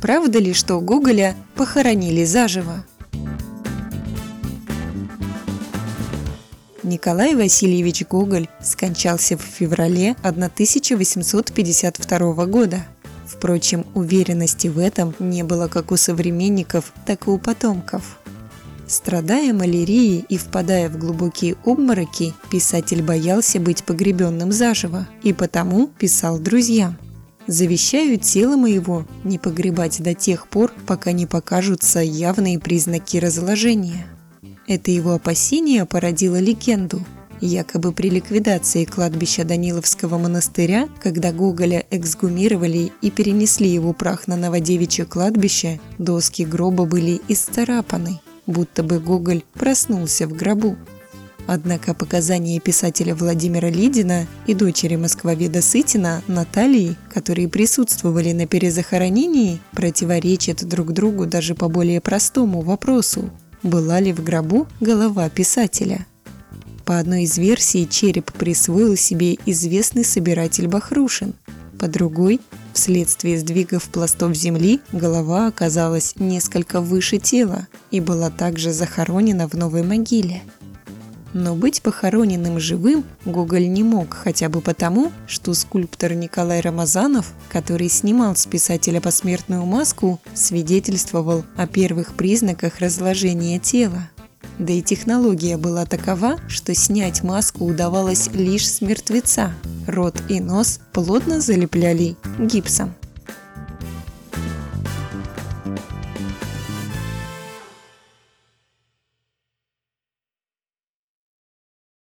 правда ли, что Гоголя похоронили заживо? Николай Васильевич Гоголь скончался в феврале 1852 года. Впрочем, уверенности в этом не было как у современников, так и у потомков. Страдая малярией и впадая в глубокие обмороки, писатель боялся быть погребенным заживо и потому писал друзьям. «Завещаю тело моего не погребать до тех пор, пока не покажутся явные признаки разложения». Это его опасение породило легенду. Якобы при ликвидации кладбища Даниловского монастыря, когда Гоголя эксгумировали и перенесли его прах на Новодевичье кладбище, доски гроба были исцарапаны – будто бы Гоголь проснулся в гробу. Однако показания писателя Владимира Лидина и дочери москвоведа Сытина Натальи, которые присутствовали на перезахоронении, противоречат друг другу даже по более простому вопросу – была ли в гробу голова писателя. По одной из версий череп присвоил себе известный собиратель Бахрушин, по другой Вследствие сдвигов пластов земли голова оказалась несколько выше тела и была также захоронена в новой могиле. Но быть похороненным живым Гоголь не мог хотя бы потому, что скульптор Николай Рамазанов, который снимал с писателя посмертную маску, свидетельствовал о первых признаках разложения тела. Да и технология была такова, что снять маску удавалось лишь с мертвеца. Рот и нос плотно залепляли гипсом.